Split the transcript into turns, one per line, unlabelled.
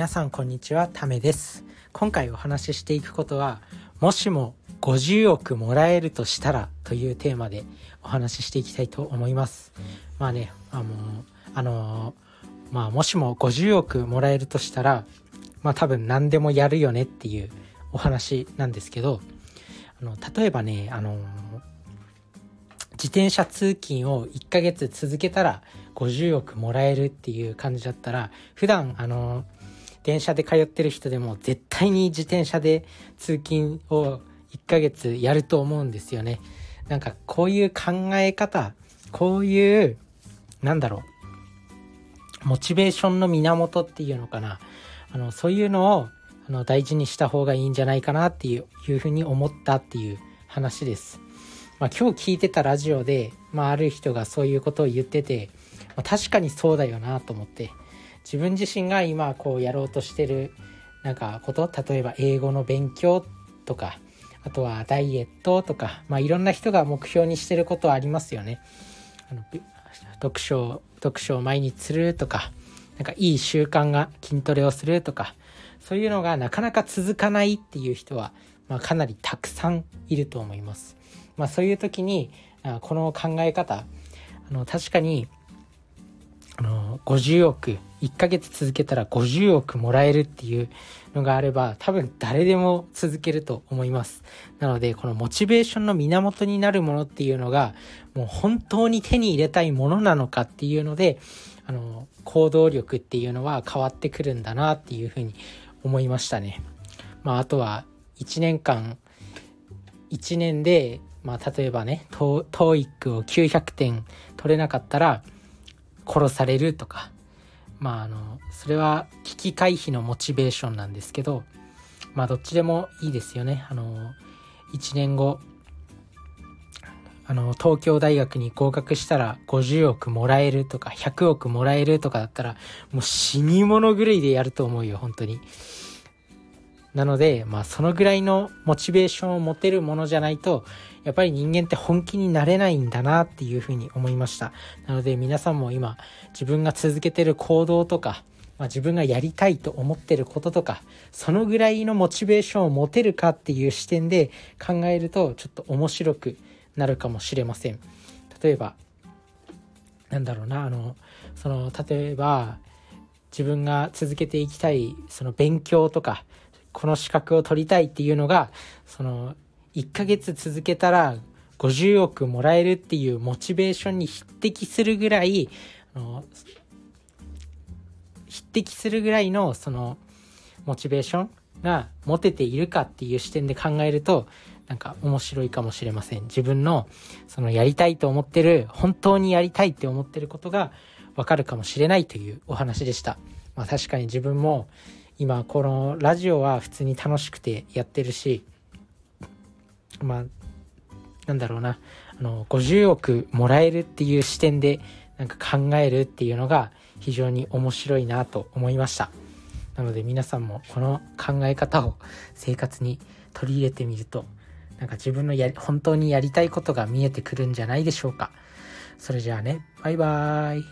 皆さんこんにちはためです。今回お話ししていくことはもしも50億もらえるとしたらというテーマでお話ししていきたいと思います。まあねあのあのまあもしも50億もらえるとしたらまあ多分何でもやるよねっていうお話なんですけどあの例えばねあの自転車通勤を1ヶ月続けたら50億もらえるっていう感じだったら普段あの電車で通ってる人でも絶対に自転車で通勤を1ヶ月やると思うんですよね。なんかこういう考え方、こういう、なんだろう、モチベーションの源っていうのかな。あの、そういうのをあの大事にした方がいいんじゃないかなっていういうふうに思ったっていう話です。まあ、今日聞いてたラジオで、まあ、ある人がそういうことを言ってて、まあ、確かにそうだよなと思って自分自身が今こうやろうとしてるなんかこと例えば英語の勉強とかあとはダイエットとか、まあ、いろんな人が目標にしてることはありますよね。あの読書読書を毎日するとかなんかいい習慣が筋トレをするとかそういうのがなかなか続かないっていう人は、まあ、かなりたくさんいると思います。まあ、そういう時にこの考え方あの確かにあの50億1ヶ月続けたら50億もらえるっていうのがあれば多分誰でも続けると思います。なのでこのモチベーションの源になるものっていうのがもう本当に手に入れたいものなのかっていうのであの行動力っていうのは変わってくるんだなっていうふうに思いましたね。まああとは1年間1年でまあ例えばね TOEIC を900点取れなかったら殺されるとか。まああのそれは危機回避のモチベーションなんですけどまあどっちでもいいですよね。あの1年後あの東京大学に合格したら50億もらえるとか100億もらえるとかだったらもう死に物狂いでやると思うよ本当に。なのでまあそのぐらいのモチベーションを持てるものじゃないとやっぱり人間って本気になれないんだなっていうふうに思いました。なので皆さんも今自分が続けてる行動とか、まあ、自分がやりたいと思ってることとか、そのぐらいのモチベーションを持てるかっていう視点で考えるとちょっと面白くなるかもしれません。例えば、なんだろうな、あの、その、例えば、自分が続けていきたい、その勉強とか、この資格を取りたいっていうのが、その、1ヶ月続けたら50億もらえるっていうモチベーションに匹敵するぐらい、あの匹敵するぐらいのそのモチベーションが持てているかっていう視点で考えるとなんか面白いかもしれません。自分のそのやりたいと思ってる、本当にやりたいって思ってることがわかるかもしれないというお話でした。まあ確かに自分も今このラジオは普通に楽しくてやってるし、まあ、なんだろうな、あの、50億もらえるっていう視点でなんか考えるっていうのが非常に面白いなと思いました。なので皆さんもこの考え方を生活に取り入れてみると、なんか自分のや、本当にやりたいことが見えてくるんじゃないでしょうか。それじゃあね、バイバーイ。